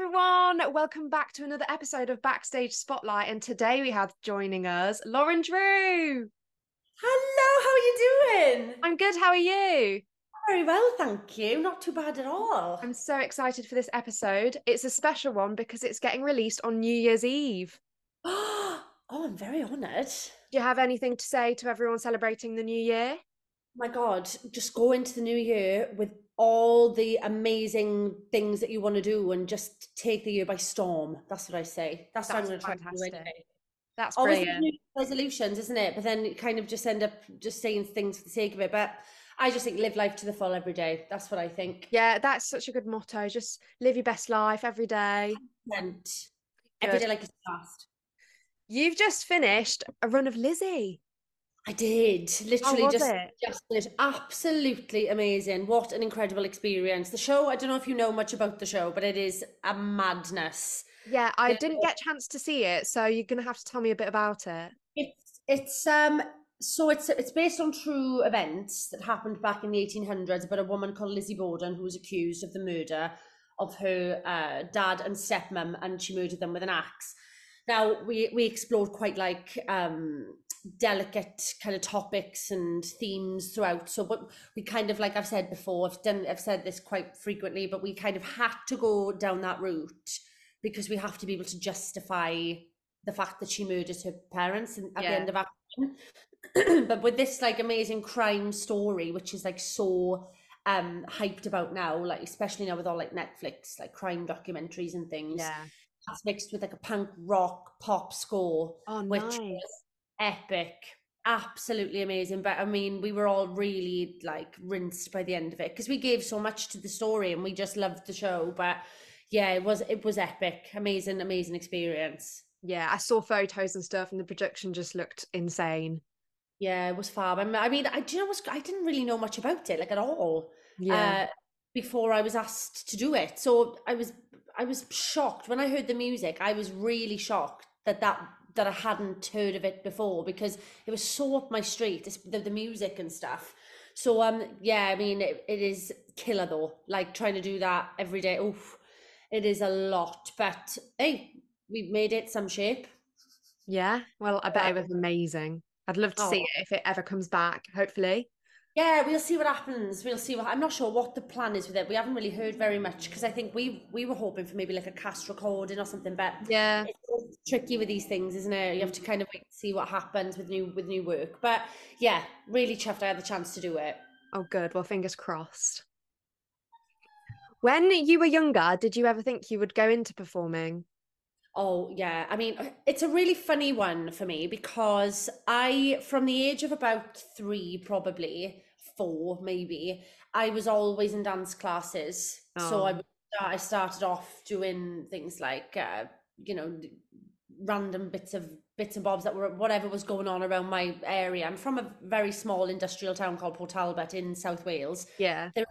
everyone. Welcome back to another episode of Backstage Spotlight. And today we have joining us Lauren Drew. Hello, how are you doing? I'm good. How are you? Very well, thank you. Not too bad at all. I'm so excited for this episode. It's a special one because it's getting released on New Year's Eve. oh, I'm very honoured. Do you have anything to say to everyone celebrating the new year? My God, just go into the new year with all the amazing things that you want to do and just take the year by storm. That's what I say. That's, what I'm going to try to do anyway. That's Always brilliant. Resolutions, isn't it? But then you kind of just end up just saying things for the sake of it. But I just think live life to the full every day. That's what I think. Yeah, that's such a good motto. Just live your best life every day. Every day like it's past. You've just finished a run of Lizzie. I did literally just it? just absolutely amazing. What an incredible experience. The show, I don't know if you know much about the show, but it is a madness. Yeah, I didn't get a chance to see it, so you're gonna have to tell me a bit about it. It's it's um so it's it's based on true events that happened back in the 1800s about a woman called Lizzie Borden who was accused of the murder of her uh, dad and stepmom and she murdered them with an axe. Now we we explored quite like um delicate kind of topics and themes throughout. So what we kind of like I've said before, I've done I've said this quite frequently, but we kind of had to go down that route because we have to be able to justify the fact that she murdered her parents and at Yeah. the end of action. but with this like amazing crime story, which is like so um hyped about now, like especially now with all like Netflix, like crime documentaries and things. Yeah. That's mixed with like a punk rock pop score Oh, which nice. Epic absolutely amazing but i mean we were all really like rinsed by the end of it because we gave so much to the story and we just loved the show but yeah it was it was epic amazing amazing experience Yeah, I saw photos and stuff, and the production just looked insane. yeah it was fab I mean, I mean I do you know what's I didn't really know much about it like at all Yeah, uh, before I was asked to do it. So I was I was shocked when I heard the music. I was really shocked that that that I hadn't heard of it before because it was so up my street. The, the music and stuff. So um yeah, I mean it, it is killer though. Like trying to do that every day. Oof, it is a lot. But hey, we made it some shape. yeah. Well, I bet it was amazing. I'd love to see Oh. it if it ever comes back. Hopefully. Yeah, we'll see what happens. We'll see what I'm not sure what the plan is with it. We haven't really heard very much because I think we we were hoping for maybe like a cast recording or something, but Yeah. it's tricky with these things, isn't it? You have to kind of wait to see what happens with new with new work. But yeah, really chuffed I had the chance to do it. Oh, good. Well, fingers crossed. When you were younger, did you ever think you would go into performing? Oh yeah, I mean uh, it's a really funny one for me because I from the age of about 3 probably 4 maybe I was always in dance classes. So I Oh. I started off doing things like uh, you know random bits of bits and bobs that were whatever was going on around my area. I'm from a very small industrial town called Port Talbot in South Wales Yeah. there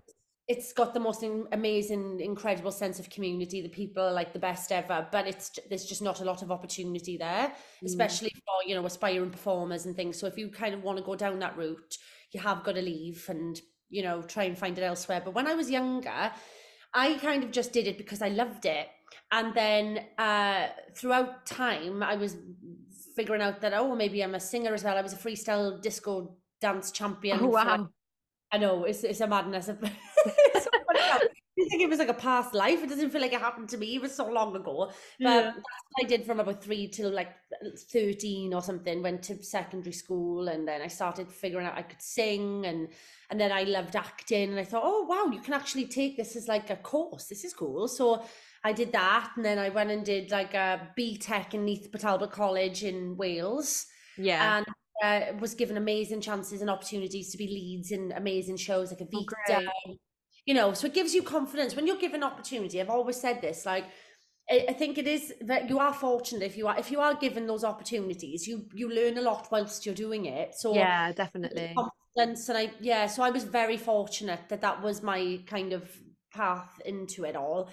it's got the most in- amazing incredible sense of community the people are like the best ever but it's there's just not a lot of opportunity there Mm. especially for you know aspiring performers and things so if you kind of want to go down that route you have got to leave and you know try and find it elsewhere but when i was younger i kind of just did it because i loved it and then uh throughout time i was figuring out that oh maybe i'm a singer as well i was a freestyle disco dance champion Oh, for. I know it's it's a madness. It's I think it was like a past life. It doesn't feel like it happened to me. It was so long ago. But Yeah. that's what I did from about three till like thirteen or something. Went to secondary school, and then I started figuring out I could sing, and and then I loved acting, and I thought, oh wow, you can actually take this as like a course. This is cool. So I did that, and then I went and did like a BTEC in Neath Talbot College in Wales Yeah. and uh, was given amazing chances and opportunities to be leads in amazing shows like a Oh. You know. So it gives you confidence when you're given opportunity. I've always said this, like I, think it is that you are fortunate if you are if you are given those opportunities. You you learn a lot whilst you're doing it. So yeah, definitely. confidence and I yeah. So I was very fortunate that that was my kind of path into it all.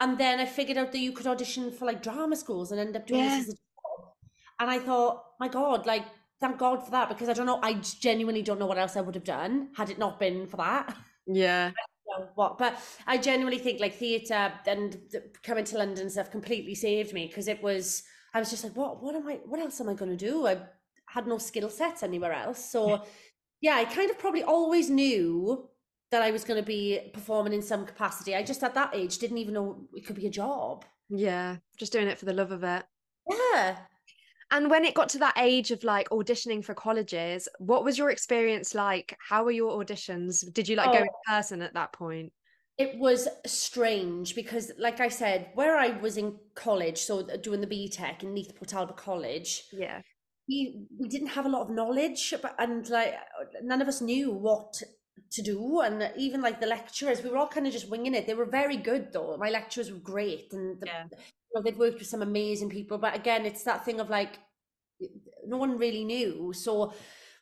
And then I figured out that you could audition for like drama schools and end up doing Yeah. this as a job. And I thought, my God, like, thank God for that because I don't know, I genuinely don't know what else I would have done had it not been for that. Yeah. what, but I genuinely think like theatre and coming to London and stuff completely saved me because it was. I was just like, what? What am I? What else am I going to do? I had no skill sets anywhere else, so yeah, I kind of probably always knew that I was going to be performing in some capacity. I just at that age didn't even know it could be a job. Yeah, just doing it for the love of it. Yeah. And when it got to that age of like auditioning for colleges, what was your experience like? How were your auditions? Did you like oh, go in oh. person at that point? It was strange because, like I said, where I was in college, so uh, doing the BTEC in Neath Port Talbot College, yeah, we we didn't have a lot of knowledge, but and like uh, none of us knew what to do and even like the lecturers we were all kind of just winging it. They were very good though. My lecturers were great and the, yeah. you know, they'd worked with some amazing people but again it's that thing of like no one really knew. So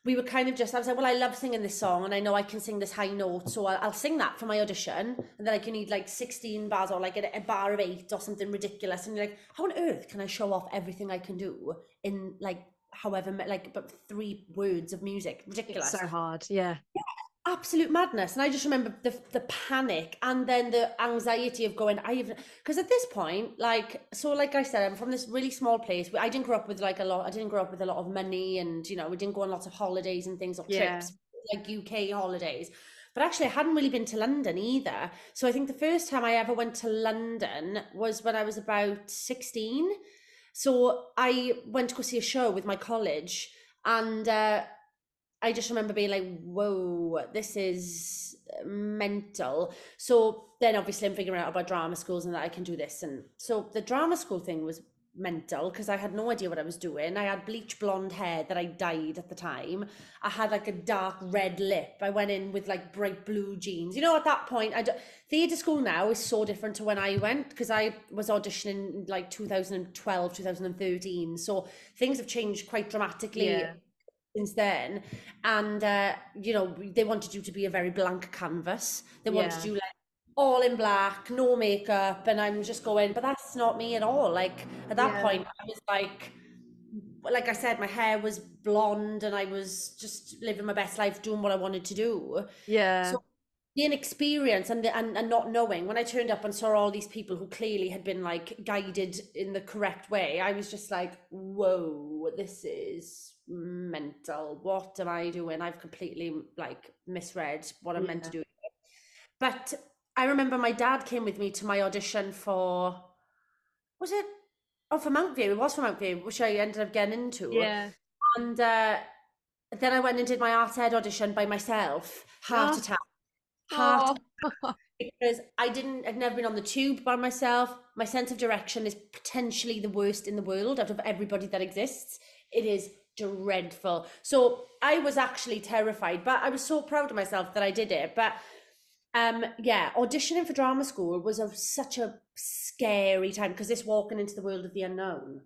we were kind of just I was like well I love singing this song and I know I can sing this high note so I'll, I'll sing that for my audition and then like you need like 16 bars or like a, a bar of eight or something ridiculous. And you're like how on earth can I show off everything I can do in like however like but three words of music? Ridiculous. It's so hard. Yeah. Yeah absolute madness. And i just remember the the panic and then the anxiety of going i even because at this point like so like i said i'm from this really small place. I didn't grow up with like a lot i didn't grow up with a lot of money and you know we didn't go on lots of holidays and things or yeah. trips like uk holidays. But actually i hadn't really been to london either. So i think the first time i ever went to london was when i was about 16 so i went to go see a show with my college and uh I just remember being like, whoa, this is mental. So then obviously I'm figuring out about drama schools and that I can do this. And so the drama school thing was mental because I had no idea what I was doing. I had bleach blonde hair that I dyed at the time. I had like a dark red lip. I went in with like bright blue jeans. You know, at that point, I do, theatre school now is so different to when I went because I was auditioning like 2012, 2013. So things have changed quite dramatically. Yeah since then. And uh, you know they wanted you to be a very blank canvas. They wanted yeah. you like all in black no makeup. And i'm just going but that's not me at all. Like at that yeah. point i was like like i said my hair was blonde and i was just living my best life doing what i wanted to do. Yeah. So the inexperience and, the, and and not knowing when i turned up and saw all these people who clearly had been like guided in the correct way i was just like whoa this is mental. What am I doing? I've completely like misread what I'm yeah. meant to do. But I remember my dad came with me to my audition for was it oh for Mountview? It was for Mountview, which I ended up getting into. Yeah. And uh, then I went and did my ArtsEd audition by myself. Heart oh. attack. Heart oh. because I didn't I'd never been on the tube by myself. My sense of direction is potentially the worst in the world out of everybody that exists. It is dreadful. So I was actually terrified, but I was so proud of myself that I did it. But um, yeah, auditioning for drama school was a, such a scary time because it's walking into the world of the unknown.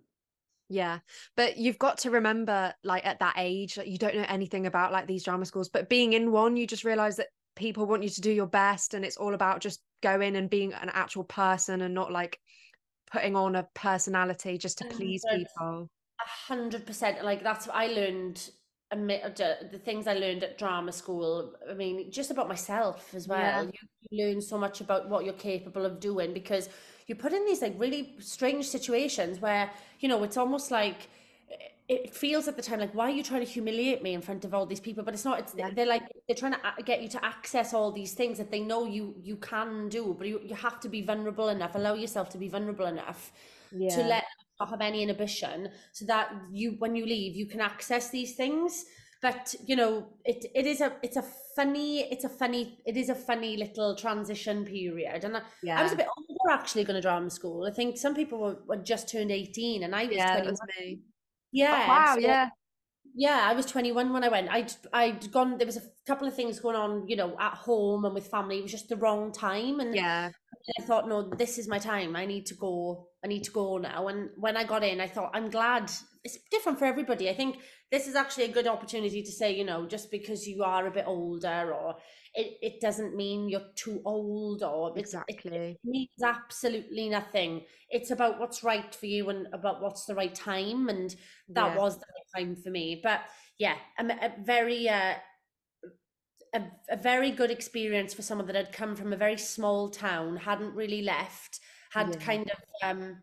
Yeah, but you've got to remember, like at that age, like, you don't know anything about like these drama schools. But being in one, you just realize that people want you to do your best, and it's all about just going and being an actual person and not like putting on a personality just to please people hundred percent. Like that's what I learned. Uh, the things I learned at drama school. I mean, just about myself as well. Yeah. You, you learn so much about what you're capable of doing because you put in these like really strange situations where you know it's almost like it feels at the time like why are you trying to humiliate me in front of all these people but it's not it's yeah. they're like they're trying to uh, get you to access all these things that they know you you can do but you, you have to be vulnerable enough allow yourself to be vulnerable enough yeah. to let not have any inhibition so that you when you leave you can access these things. But you know it it is a it's a funny it's a funny it is a funny little transition period. And yeah. I was a bit oh, older actually going to drama school. I think some people were, were just turned 18 and I was yeah, 21 yeah oh, wow so, yeah yeah i was 21 when i went. I'd i'd gone there was a couple of things going on you know at home and with family. It was just the wrong time. And yeah. i thought no this is my time. I need to go i need to go now. And when i got in i thought i'm glad. It's different for everybody. I think this is actually a good opportunity to say you know just because you are a bit older or it, it doesn't mean you're too old or exactly it, it means absolutely nothing it's about what's right for you and about what's the right time and that yeah. was the right time for me but yeah i'm a very uh a, a very good experience for someone that had come from a very small town, hadn't really left, had Yeah. kind of um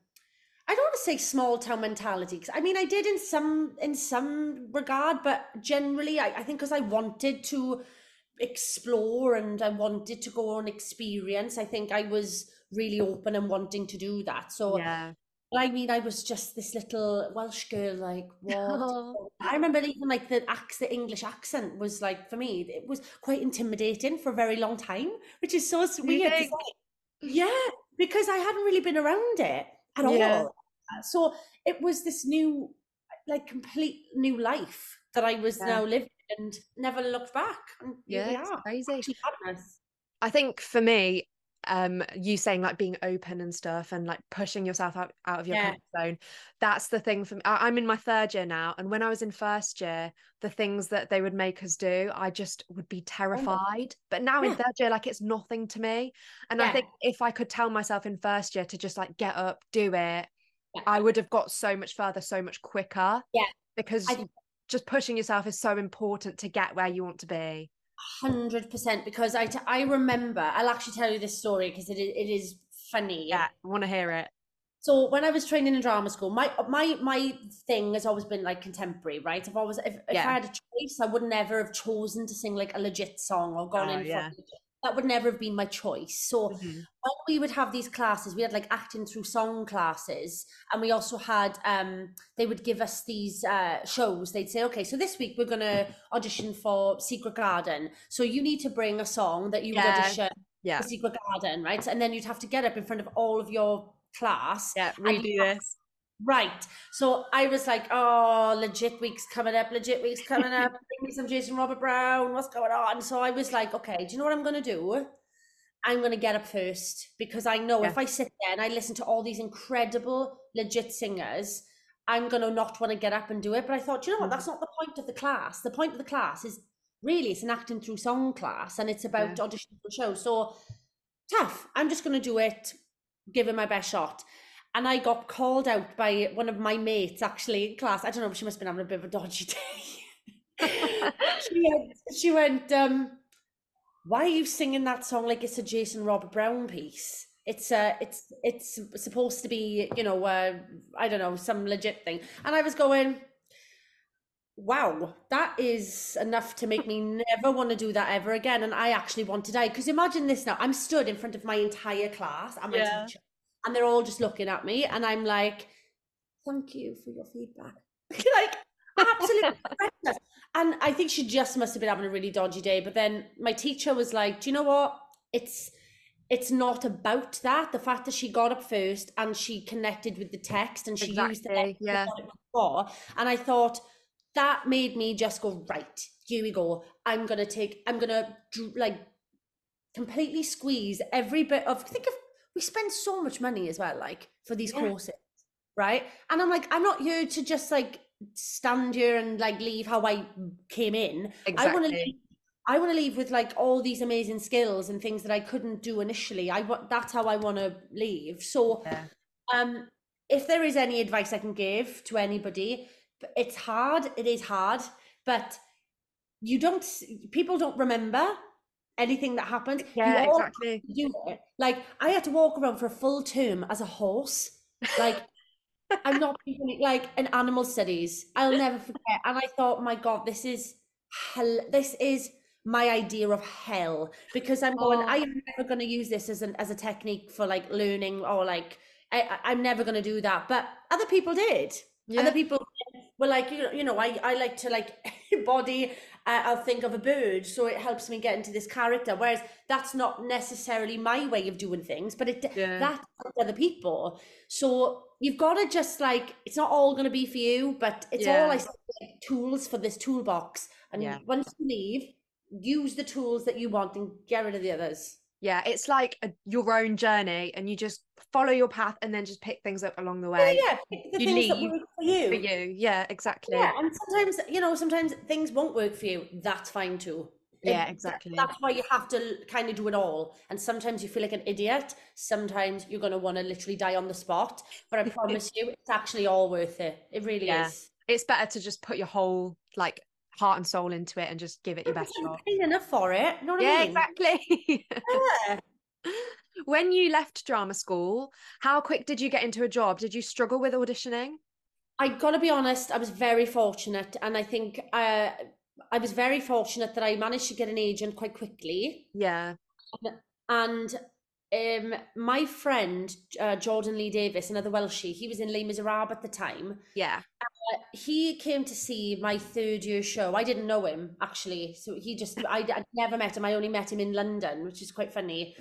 I don't want to say small town mentality because I mean I did in some in some regard, but generally I, I think because I wanted to explore and I wanted to go on experience, I think I was really open and wanting to do that. So yeah. I mean, I was just this little Welsh girl, like what? Oh. I remember even like the accent, the English accent was like for me, it was quite intimidating for a very long time, which is so weird. to. Yeah, because I hadn't really been around it at Yeah. all. So it was this new, like complete new life that I was Yeah. now living and never looked back. And Yeah, it's crazy. I think for me, um, you saying like being open and stuff and like pushing yourself out, out of your Yeah. comfort zone, that's the thing for me. I, I'm in my third year now, and when I was in first year, the things that they would make us do, I just would be terrified. But now in third year, like it's nothing to me. And I think if I could tell myself in first year to just like get up, do it, Yeah. I would have got so much further, so much quicker. Yeah. Because I- just pushing yourself is so important to get where you want to be. Hundred percent, because I, t- I remember. I'll actually tell you this story because it is, it is funny. Yeah, I want to hear it. So when I was training in drama school, my my my thing has always been like contemporary, right? I've always if, if I had a choice, I would never have chosen to sing like a legit song or gone Oh, in for yeah. That would never have been my choice. So Mhm. when we would have these classes, we had like acting through song classes, and we also had um they would give us these uh shows. They'd say, okay, so this week we're gonna audition for Secret Garden. So you need to bring a song that you would Yeah. audition Yeah. for Secret Garden, right? And then you'd have to get up in front of all of your class. Yeah, redo this. Right. So I was like, oh, legit week's coming up, legit week's coming up. Bring me some Jason Robert Brown. What's going on? So I was like, okay, do you know what I'm going to do? I'm going to get up first because I know Yeah. if I sit there and I listen to all these incredible, legit singers, I'm going to not want to get up and do it. But I thought, you know what? That's mm-hmm. not the point of the class. The point of the class is really it's an acting through song class and it's about Yeah. auditioning for shows. So tough. I'm just going to do it, give it my best shot. And I got called out by one of my mates actually in class. I don't know, she must have been having a bit of a dodgy day. she went, she went um, why are you singing that song like it's a Jason Robert Brown piece? It's uh it's it's supposed to be, you know, uh, I don't know, some legit thing. And I was going, wow, that is enough to make me never want to do that ever again. And I actually want to die. Because imagine this now. I'm stood in front of my entire class and my Yeah. teacher, and they're all just looking at me, and I'm like, thank you for your feedback. like absolutely horrendous. And I think she just must have been having a really dodgy day. But then my teacher was like, Do you know what? It's it's not about that. The fact that she got up first and she connected with the text and she used the yeah. for it was for. And I thought that made me just go, right, here we go. I'm gonna take, I'm gonna like completely squeeze every bit of think of we spend so much money as well, like for these Yeah. courses, right? And I'm like, I'm not here to just like stand here and like leave how I came in. I want to leave, I want to leave with like all these amazing skills and things that I couldn't do initially. I want that's how I want to leave. So Yeah. um if there is any advice I can give to anybody, it's hard, it is hard, but you don't people don't remember anything that happened. Yeah, you exactly. do it. Like I had to walk around for a full term as a horse. Like I'm not like in animal studies. I'll never forget. And I thought, my God, this is hell. This is my idea of hell because I'm going. Oh. I am never going to use this as an as a technique for like learning or like I, I'm never going to do that. But other people did. Yeah. Other people were like, you know, you know, I, I like to like body uh, I'll think of a bird, so it helps me get into this character. Whereas that's not necessarily my way of doing things, but it Yeah. that's other people. So you've got to just like, it's not all going to be for you, but it's all Yeah. like tools for this toolbox. And Yeah. once you leave, use the tools that you want and get rid of the others. Yeah, it's like a, your own journey, and you just follow your path, and then just pick things up along the way yeah, pick the You things that work for you. for you. Yeah, exactly. Yeah, and sometimes you know, sometimes things won't work for you. That's fine too. Yeah, exactly. That's why you have to kind of do it all. And sometimes you feel like an idiot. Sometimes you're gonna want to literally die on the spot. But I promise you, it's actually all worth it. It really Yeah. is. It's better to just put your whole like heart and soul into it and just give it your best shot. enough for it. You know what Yeah, I mean? exactly. Yeah. when you left drama school, how quick did you get into a job? Did you struggle with auditioning? I gotta be honest, I was very fortunate, and I think uh, I was very fortunate that I managed to get an agent quite quickly. Yeah. And um, my friend uh, Jordan Lee Davis, another Welshie, he was in Les Miserables at the time. Yeah. He came to see my third year show. I didn't know him actually, so he just I I'd never met him. I only met him in London, which is quite funny.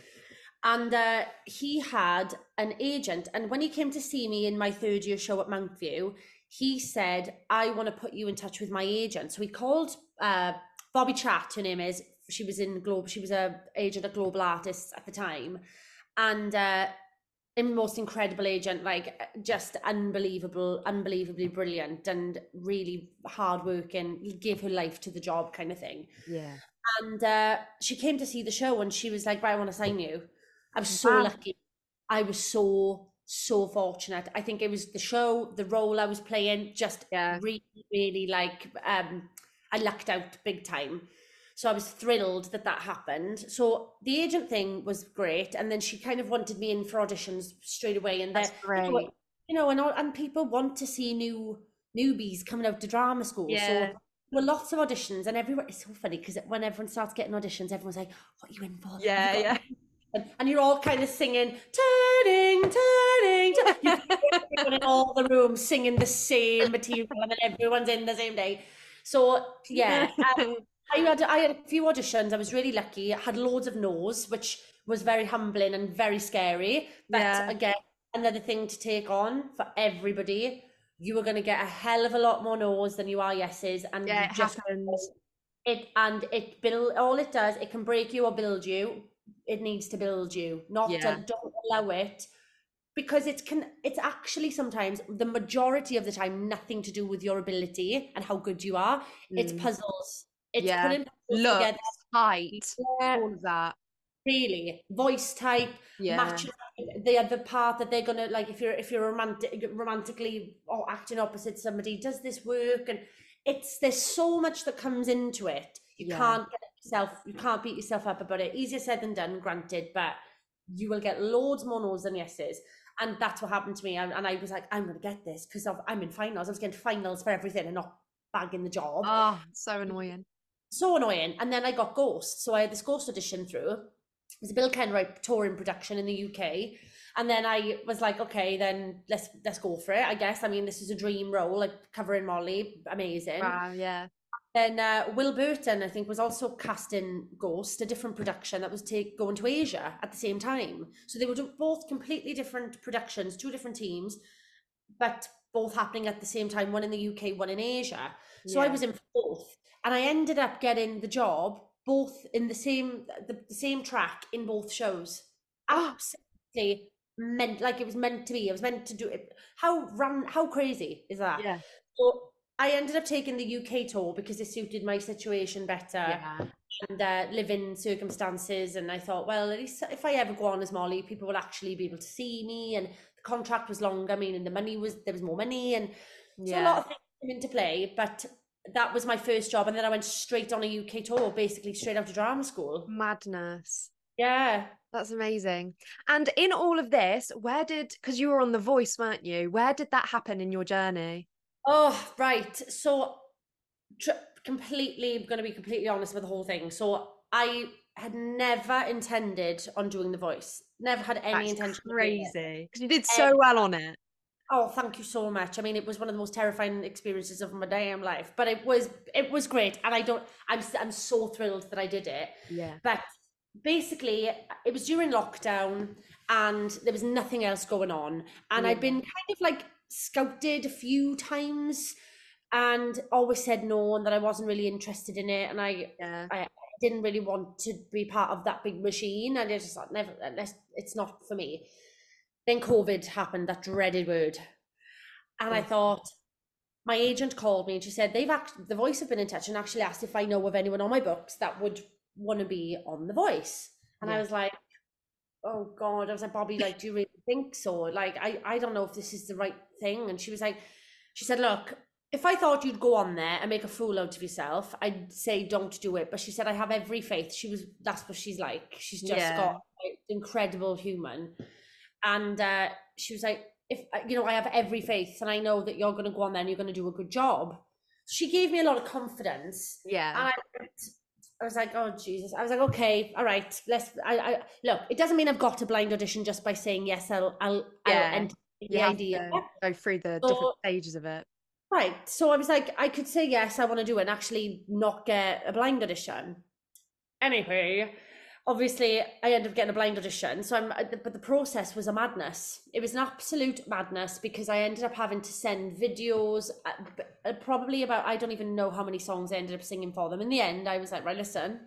And uh, he had an agent, and when he came to see me in my third year show at Mountview, he said, "I want to put you in touch with my agent." So he called uh, Bobby Chat, her name is. She was in Globe. She was a agent at Global Artists at the time, and uh, a most incredible agent, like just unbelievable, unbelievably brilliant, and really hardworking. Gave her life to the job, kind of thing. Yeah. And uh, she came to see the show, and she was like, "Right, I want to sign you." I was so Wow. lucky. I was so so fortunate. I think it was the show, the role I was playing, just Yeah. really, really like um, I lucked out big time. So I was thrilled that that happened. So the agent thing was great, and then she kind of wanted me in for auditions straight away. And That's that great. you know, and all- and people want to see new newbies coming out to drama school. Yeah. So there were lots of auditions, and everyone. It's so funny because when everyone starts getting auditions, everyone's like, "What are you in for?" Yeah, yeah. And, and you're all kind of singing, turning, turning. turning." You can hear everyone in all the rooms singing the same material, and then everyone's in the same day. So yeah, um, I had I had a few auditions. I was really lucky. I had loads of no's, which was very humbling and very scary. But Yeah. again, another thing to take on for everybody. You are going to get a hell of a lot more no's than you are yeses, and yeah, it just happens. it and it build all it does. It can break you or build you. It needs to build you, not Yeah. to, don't allow it because it can. It's actually sometimes the majority of the time nothing to do with your ability and how good you are. It's Mm. puzzles. It's Yeah. putting together. height, Yeah, all of that. really voice type Yeah. matching the other part that they're gonna like if you're if you're romantic romantically or acting opposite somebody does this work and it's there's so much that comes into it you Yeah. can't get yourself you can't beat yourself up about it easier said than done granted but you will get loads more no's than yeses and that's what happened to me and, and I was like I'm gonna get this because I'm in finals I was getting finals for everything and not bagging the job Oh, so annoying. So annoying. And then I got Ghost. So I had this Ghost audition through. It was a Bill Kenwright touring production in the UK. And then I was like, okay, then let's let's go for it. I guess. I mean, this is a dream role, like covering Molly, amazing. Wow, yeah. Then uh, Will Burton, I think, was also cast in Ghost, a different production that was take, going to Asia at the same time. So they were both completely different productions, two different teams, but both happening at the same time, one in the UK, one in Asia. So I was in both, and I ended up getting the job both in the same the, the same track in both shows. Oh. Absolutely meant like it was meant to be. I was meant to do it. How run? How crazy is that? Yeah. So I ended up taking the UK tour because it suited my situation better Yeah. and uh, living circumstances. And I thought, well, at least if I ever go on as Molly, people will actually be able to see me. And the contract was longer, meaning the money was there was more money, and so a lot of things came into play. But that was my first job, and then I went straight on a UK tour, basically straight of drama school. Madness. Yeah. That's amazing. And in all of this, where did, because you were on The Voice, weren't you? Where did that happen in your journey? Oh, right. So, tr- completely going to be completely honest with the whole thing. So, I had never intended on doing The Voice. Never had any That's intention. of doing it. crazy. Because you did eh, so well on it. Oh, thank you so much. I mean, it was one of the most terrifying experiences of my damn life, but it was it was great, and I don't. I'm I'm so thrilled that I did it. Yeah. But basically, it was during lockdown, and there was nothing else going on, and I'd been kind of like scouted a few times, and always said no, and that I wasn't really interested in it, and I Yeah. didn't really want to be part of that big machine. And I just thought, never, unless it's not for me. Then COVID happened, that dreaded word. And I Oh. thought, my agent called me and she said, they've actually, The Voice have been in touch and actually asked if I know of anyone on my books that would want to be on The Voice. And I was like, oh God. I was like, Bobby, like, do you really think so? Like, I, I don't know if this is the right thing. And she was like, she said, look, if I thought you'd go on there and make a fool out of yourself, I'd say don't do it. But she said I have every faith. She was that's what she's like. She's just Yeah. got like, incredible human, and uh, she was like, if you know, I have every faith, and I know that you're going to go on there and you're going to do a good job. She gave me a lot of confidence, Yeah. and I, I was like, oh Jesus! I was like, okay, all right, let's. I, I look. It doesn't mean I've got a blind audition just by saying yes. I'll, I'll, Yeah. I'll enter the you idea. go through the So- different stages of it. Right. So I was like, I could say yes, I want to do it, and actually not get a blind audition. Anyway, obviously, I ended up getting a blind audition. So I'm, uh, but the process was a madness. It was an absolute madness because I ended up having to send videos, uh, uh, probably about I don't even know how many songs I ended up singing for them. In the end, I was like, right, listen,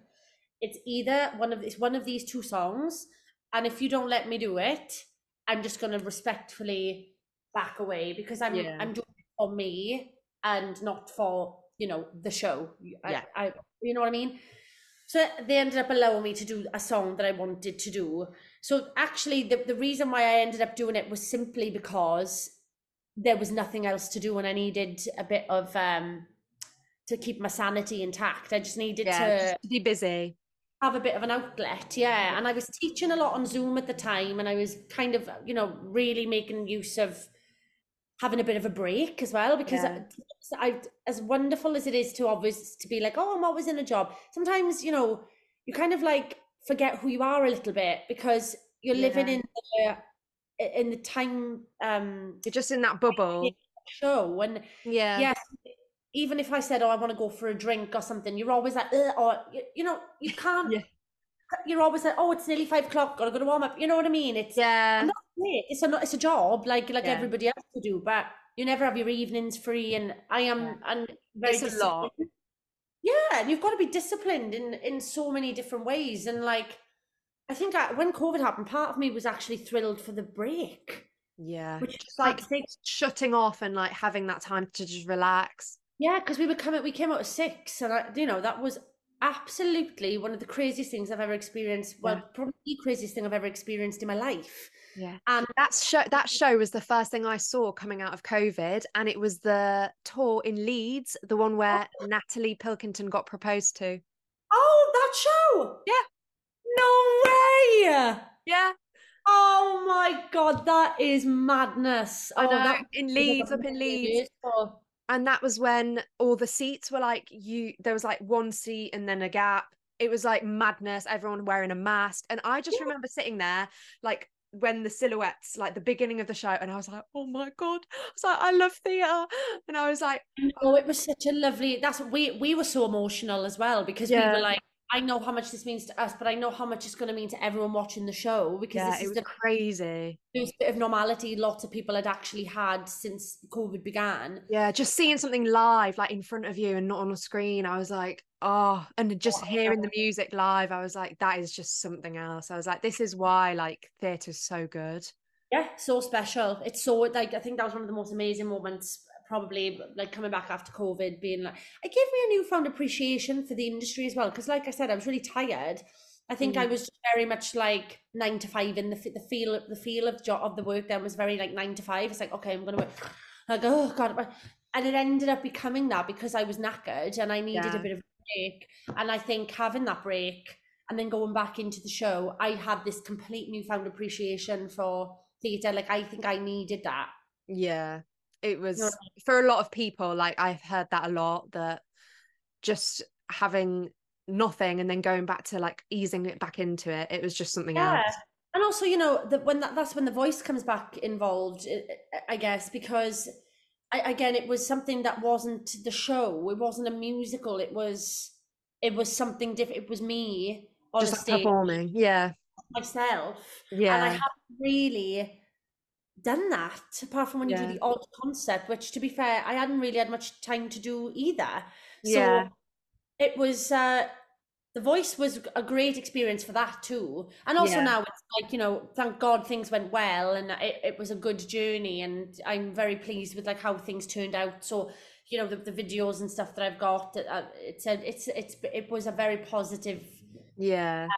it's either one of it's one of these two songs, and if you don't let me do it, I'm just going to respectfully back away because I'm Yeah. I'm doing it for me and not for you know the show. I, Yeah. I you know what I mean. So they ended up allowing me to do a song that I wanted to do. So actually, the the reason why I ended up doing it was simply because there was nothing else to do and I needed a bit of um to keep my sanity intact. I just needed Yeah. to to be busy. have a bit of an outlet yeah and i was teaching a lot on zoom at the time and i was kind of you know really making use of having a bit of a break as well because Yeah. I, I as wonderful as it is to always to be like oh i'm always in a job sometimes you know you kind of like forget who you are a little bit because you're living in the in the time um You're just in that bubble. show and Yeah. yes even if i said oh i want to go for a drink or something you're always like or you, you know you can't Yeah. you're always like oh it's nearly five o'clock gotta go to warm up you know what i mean it's Yeah. Great. it's a it's a job like like Yeah. everybody else to do but you never have your evenings free and i am Yeah. and very It's a lot. disciplined. yeah and you've got to be disciplined in in so many different ways and like i think I, when covid happened part of me was actually thrilled for the break Yeah. which Just is like like shutting off and like having that time to just relax. Yeah, because we were coming, we came out at six, and I, you know that was absolutely one of the craziest things I've ever experienced. Well, Yeah. probably the craziest thing I've ever experienced in my life. Yeah. And That show that show was the first thing I saw coming out of COVID, and it was the tour in Leeds, the one oh. where Natalie Pilkington got proposed to. oh, that show! Yeah. No way! Yeah, Oh my god, that is madness! I oh, know. that in Leeds, up in Leeds, Beautiful. and that was when all the seats were like you. There was like one seat and then a gap. It was like madness. Everyone wearing a mask, and I just Yeah. remember sitting there like when the silhouettes, like the beginning of the show, and I was like, oh my god! I was like, I love theatre, and I was like, mm. Oh, it was such a lovely. That's we we were so emotional as well because we were like, I know how much this means to us, but I know how much it's going to mean to everyone watching the show because yeah, this it is was the crazy. bit of normality lots of people had actually had since COVID began. Yeah, just seeing something live, like in front of you and not on a screen, I was like, oh, and just hearing the music live, I was like, that is just something else. I was like, this is why like theatre's so good. Yeah, so special. It's so like I think that was one of the most amazing moments. Probably like coming back after COVID, being like, it gave me a newfound appreciation for the industry as well. Because, like I said, I was really tired. I think I Mm. was very much like nine to five in the the feel the feel of job of the work then was very like nine to five. It's like okay, I'm gonna work. Like oh god, and it ended up becoming that because I was knackered and I needed a bit of break. And I think having that break and then going back into the show, I had this complete newfound appreciation for theatre. Like I think I needed that. Yeah, it was what for a lot of people, like I've heard that a lot, that just having nothing and then going back to like easing it back into it, it was just something Yeah. else. And also, you know, that when that, that's when the voice comes back involved, I- I I guess, because I, again, it was something that wasn't the show. It wasn't a musical. It was, it was something different. It was me on Just a like stage performing. Yeah. myself. Yeah, And I haven't really done that apart from when you do the odd concept, which to be fair, I hadn't really had much time to do either. So Yeah. it was uh the voice was a great experience for that too. And also Yeah. now it's like, you know, thank God things went well and it, it was a good journey and I'm very pleased with like how things turned out. So, you know, the, the videos and stuff that I've got, uh, it's a, it's it's it was a very positive Yeah.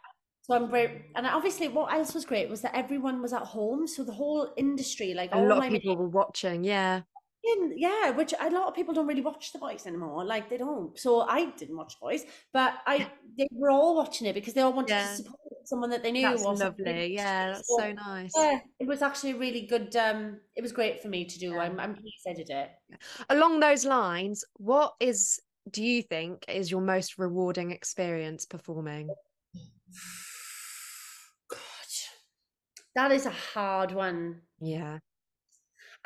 so I'm very, and obviously, what else was great was that everyone was at home. So the whole industry, like A lot of people were watching. Yeah. In- yeah, which a lot of people don't really watch The Voice anymore. Like they don't. So I didn't watch The Voice, but I they were all watching it because they all wanted Yeah. to support someone that they knew. That's something. lovely. Yeah, that's So, so nice. Yeah, it was actually a really good. Um, it was great for me to do. Yeah. I'm, I'm pleased I did it. Along those lines, what is do you think is your most rewarding experience performing? God, that is a hard one. Yeah.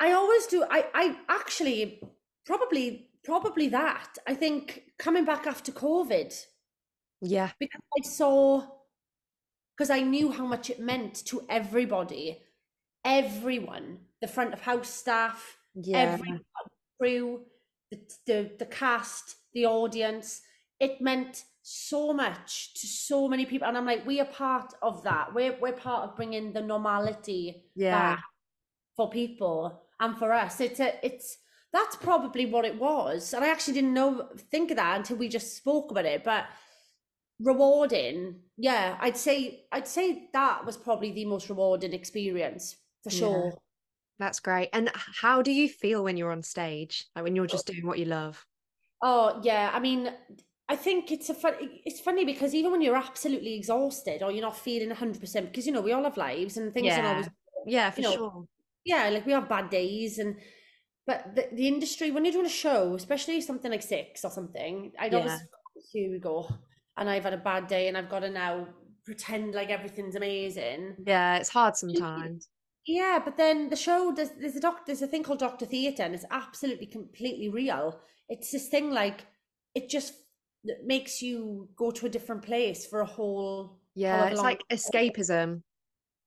I always do. I, I actually probably, probably that. I think coming back after COVID Yeah. because I saw, because I knew how much it meant to everybody, everyone, the front of house staff, Yeah. every crew, the, the the cast, the audience. It meant so much to so many people, and I'm like, we are part of that. We're we're part of bringing the normality Yeah. back for people and for us. It's a uh, it's that's probably what it was, and I actually didn't know think of that until we just spoke about it, but. Rewarding, yeah, I'd say I'd say that was probably the most rewarding experience for Yeah. sure. That's great. And how do you feel when you're on stage? Like when you're just doing what you love? Oh yeah, I mean, I think it's a fun. It's funny because even when you're absolutely exhausted or you're not feeling hundred percent, because you know we all have lives and things Yeah. always. Yeah, for You know, sure. Yeah, like we have bad days and. But the, the industry, when you're doing a show, especially something like Six or something, I'd Yeah. always here we go, and I've had a bad day and I've got to now pretend like everything's amazing. Yeah, it's hard sometimes. Yeah, but then the show does there's a doc there's a thing called Doctor Theatre and it's absolutely completely real. It's this thing like it just makes you go to a different place for a whole Yeah, it's like escapism.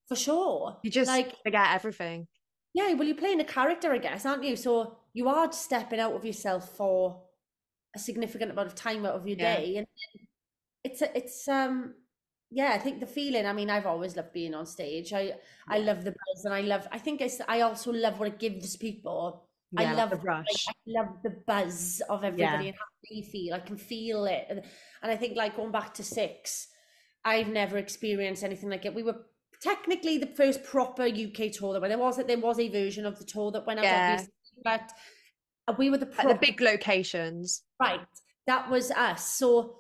for sure. You just like forget everything. Yeah, well you're playing a character, I guess, aren't you? So you are stepping out of yourself for a significant amount of time out of your Yeah. day and it's a, it's um yeah, I think the feeling. I mean, I've always loved being on stage. I I love the buzz, and I love. I think it's. I also love what it gives people. I love the like, rush. I love the buzz of everybody yeah. and how they feel. I can feel it, and, and I think like going back to six, I've never experienced anything like it. We were technically the first proper UK tour that went. There was there was a version of the tour that went out, Yeah. obviously, but uh, we were the the big locations. Right. That was us. So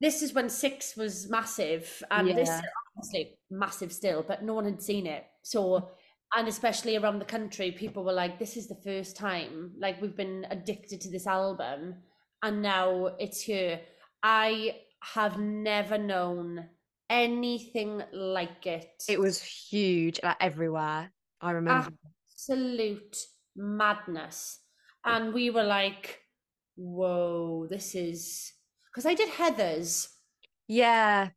this is when six was massive. And this Yeah. is obviously massive still, but no one had seen it. So and especially around the country, people were like, This is the first time. Like we've been addicted to this album and now it's here. I have never known anything like it. It was huge, like everywhere. I remember. absolute madness. And we were like, whoa, this is because I did Heathers, yeah,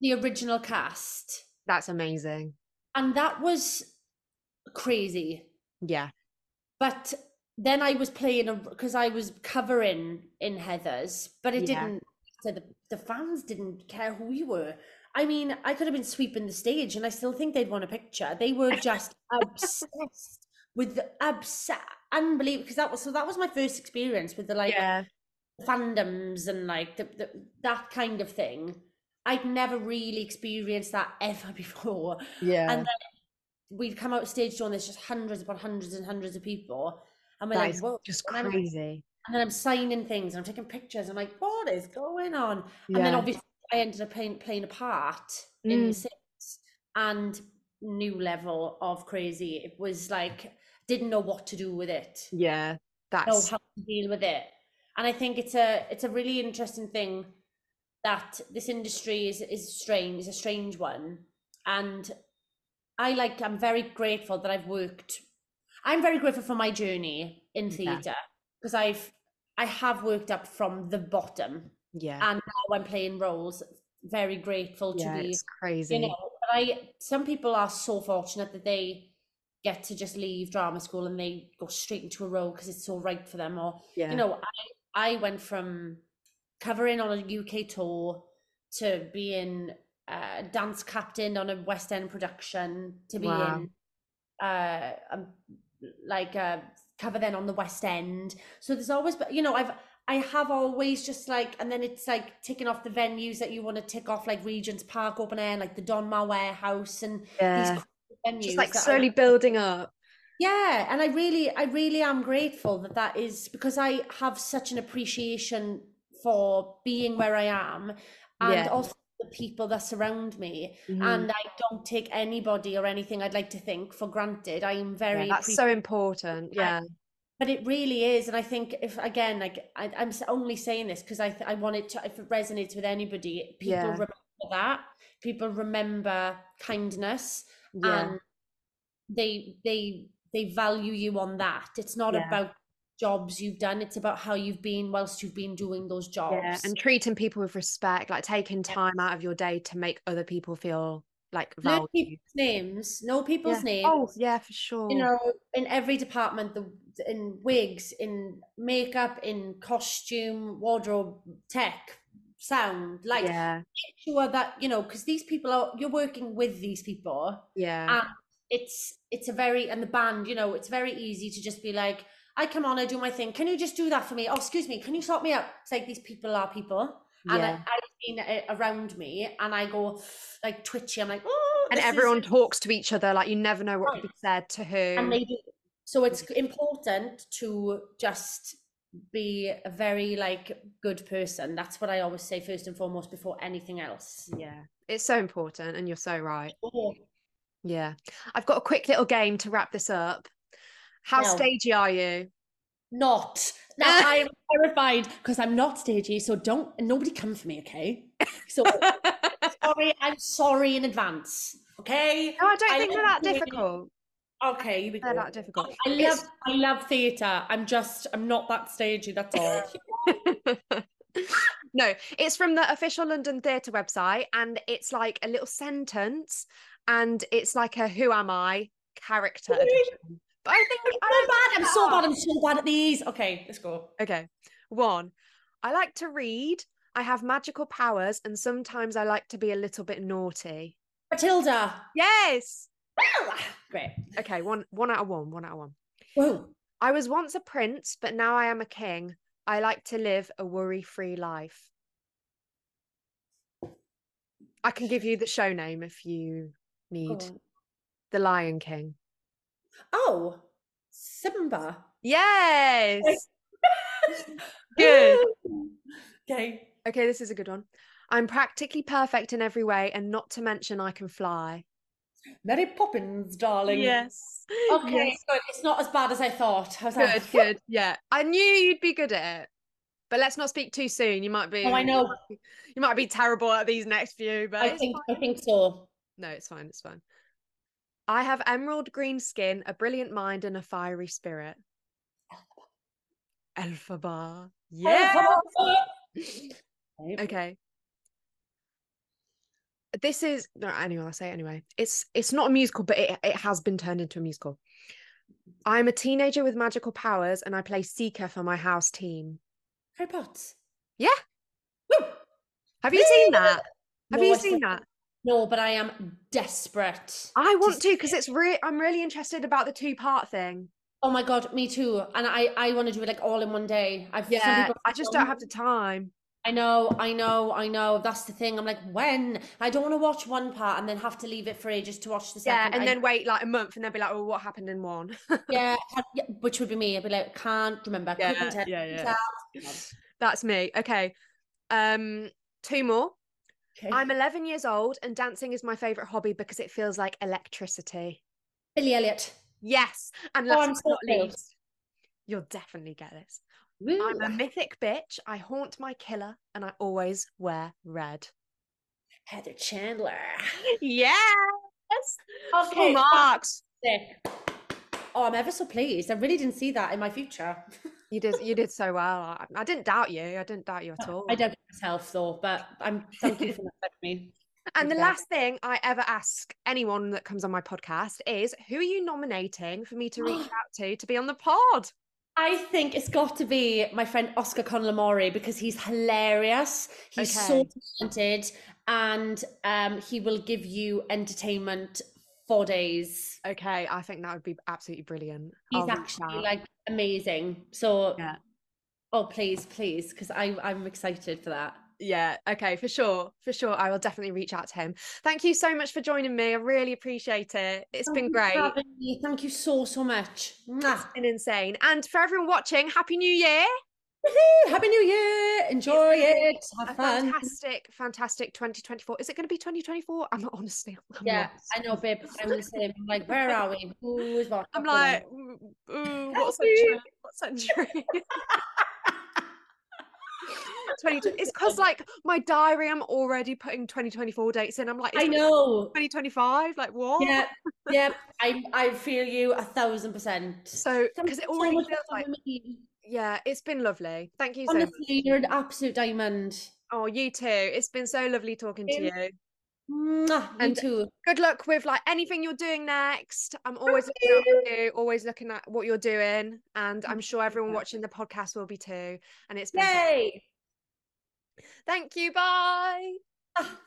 the original cast, that's amazing. and that was crazy. Yeah. But then I was playing because I was covering in Heathers, but it Yeah. didn't. So the, the fans didn't care who we were. I mean, I could have been sweeping the stage, and I still think they'd want a picture. They were just obsessed with the obsessed, unbelievable. Because that was so. That was my first experience with the like yeah. fandoms and like the, the that kind of thing. I'd never really experienced that ever before. Yeah. And then we'd come out stage door and there's just hundreds upon hundreds and hundreds of people. And we're That like, whoa. just and I'm- crazy. and then I'm signing things and I'm taking pictures. I'm like, what is going on? And then Yeah. obviously I ended up playing playing a part in Mm. six and new level of crazy. It was like didn't know what to do with it Yeah. know That's how to deal with it. And I think it's a it's a really interesting thing that this industry is is strange, is a strange one. And I like I'm very grateful that I've worked I'm very grateful for my journey in theatre because I've I have worked up from the bottom yeah. and now I'm playing roles. Very grateful to yeah, be it's crazy. you know i some people are so fortunate that they get to just leave drama school and they go straight into a role because it's so right for them or yeah. you know i i went from covering on a uk tour to being a dance captain on a west end production to being Wow. uh um, like uh cover then on the west end so there's always but you know i've I have always just like, and then it's like ticking off the venues that you want to tick off, like Regent's Park open air, like the Donmar Warehouse, and yeah. these venues. Just like I- slowly building up. Yeah, and I really, I really am grateful that that is because I have such an appreciation for being where I am, and Yeah. also the people that surround me. Mhm. And I don't take anybody or anything I'd like to think for granted. I am very Yeah, that's so important. Yeah. But it really is, and I think if again, like I, I'm only saying this because I th- I want it to if it resonates with anybody, people Yeah. remember that. People remember kindness, Yeah. and they they they value you on that. It's not Yeah. about jobs you've done; it's about how you've been whilst you've been doing those jobs. Yeah, and treating people with respect, like taking time out of your day to make other people feel like valued. people's names, know people's names. Oh, yeah, for sure. you know in every department the in wigs in makeup in costume wardrobe tech sound like yeah, make sure that you know because these people are you're working with these people yeah, and it's it's a very and the band you know it's very easy to just be like i come on i do my thing can you just do that for me oh excuse me can you sort me out it's like these people are people and I, yeah. i've seen it uh, around me and i go like twitchy i'm like oh And this is- everyone talks to each other, like you never know what Right. could be said to who. and they do. So it's important to just be a very like good person. That's what I always say first and foremost before anything else. yeah, it's so important, and you're so right. Oh, Yeah, I've got a quick little game to wrap this up. How No. stagey are you? not. Now I am terrified because I'm not stagey, so don't nobody come for me, okay? So sorry, I'm sorry in advance. Okay? No, I don't I think they're that difficult. Okay, you They're that difficult. I love I love theatre. I'm just I'm not that stagey, that's all. no, it's from the official London Theatre website, and it's like a little sentence, and it's like a "Who am I?" character edition. But I think I'm don't bad. I'm so bad. I'm so bad at these. Okay, let's go. Okay, one. I like to read. I have magical powers, and sometimes I like to be a little bit naughty. Matilda. Yes. Great. Okay, one one out of one. One out of one. Whoa. I was once a prince, but now I am a king. I like to live a worry free life. I can give you the show name if you need. Oh. The Lion King. Oh, Simba. Yes. Good. Okay. Okay, this is a good one. I'm practically perfect in every way, and not to mention I can fly. Mary Poppins, darling. Yes. Okay, Yes. good. It's not as bad as I thought. I was like, Good, good. Yeah. I knew you'd be good at it. But let's not speak too soon. You might be Oh, I know. You might be, you might be terrible at these next few, but I think fine. I think so. No, it's fine. It's fine. I have emerald green skin, a brilliant mind, and a fiery spirit. Elphaba. Yeah. Okay. Okay. This is no anyway, I'll say it anyway. It's it's not a musical, but it, it has been turned into a musical. I'm a teenager with magical powers and I play Seeker for my house team. Harry Potter. Yeah. Woo! Have you seen that? Have No, you seen that? No, but I am desperate. I want to because it's re- I'm really interested about the two part thing. Oh my god, me too. And I I want to do it like all in one day. I've Yeah, I just don't have the time. I know, I know, I know. That's the thing. I'm like, when? I don't want to watch one part and then have to leave it for ages to watch the second. Yeah, and I- then wait like a month and then be like, oh, what happened in one? yeah, which would be me. I'd be like, can't remember. Yeah, couldn't yeah, yeah. tell. That's me. Okay. Um, two more. Okay. I'm 11 years old and dancing is my favorite hobby because it feels like electricity. Billy Elliot. Yes. And Oh, last I'm but not least, you'll definitely get this. Woo. I'm a mythic bitch. I haunt my killer and I always wear red. Heather Chandler. Yes. Full Okay, marks. Sick. Oh, I'm ever so pleased. I really didn't see that in my future. You did you did so well. I, I didn't doubt you. I didn't doubt you at all. I doubt myself though, but I'm thank you for that me. And the last thing I ever ask anyone that comes on my podcast is who are you nominating for me to reach out to to be on the pod? I think it's got to be my friend Oscar Conlamore because he's hilarious. He's so talented and um, he will give you entertainment for days. Okay, I think that would be absolutely brilliant. He's I'll actually like amazing. So, Yeah. oh, please, please, because I'm excited for that. Yeah, okay, for sure. For sure. I will definitely reach out to him. Thank you so much for joining me. I really appreciate it. It's Thank been great. Thank you so, so much. It's been insane. And for everyone watching, Happy New Year. Happy New Year. Enjoy it. Have fun. fantastic, fantastic 2024. Is it going to be 2024? I'm not honestly. I'm Yeah. I know, babe. I'm the same. I'm like, where are we? Who is what? I'm like, ooh, what century? What century? 20, it's because like my diary, I'm already putting 2024 dates in. I'm like, I know. 2025? Like what? Yeah, yeah. I I feel you a thousand percent. So because it so already for feels like yeah, it's been lovely. Thank you so much. Honestly, you're an absolute diamond. Oh, you too. It's been so lovely talking to you. Mwah, you And- too. Good luck with like anything you're doing next. I'm always Thank looking out for you, always looking at what you're doing, and I'm sure everyone watching the podcast will be too. And it's been Yay! thank you. Bye. Ah.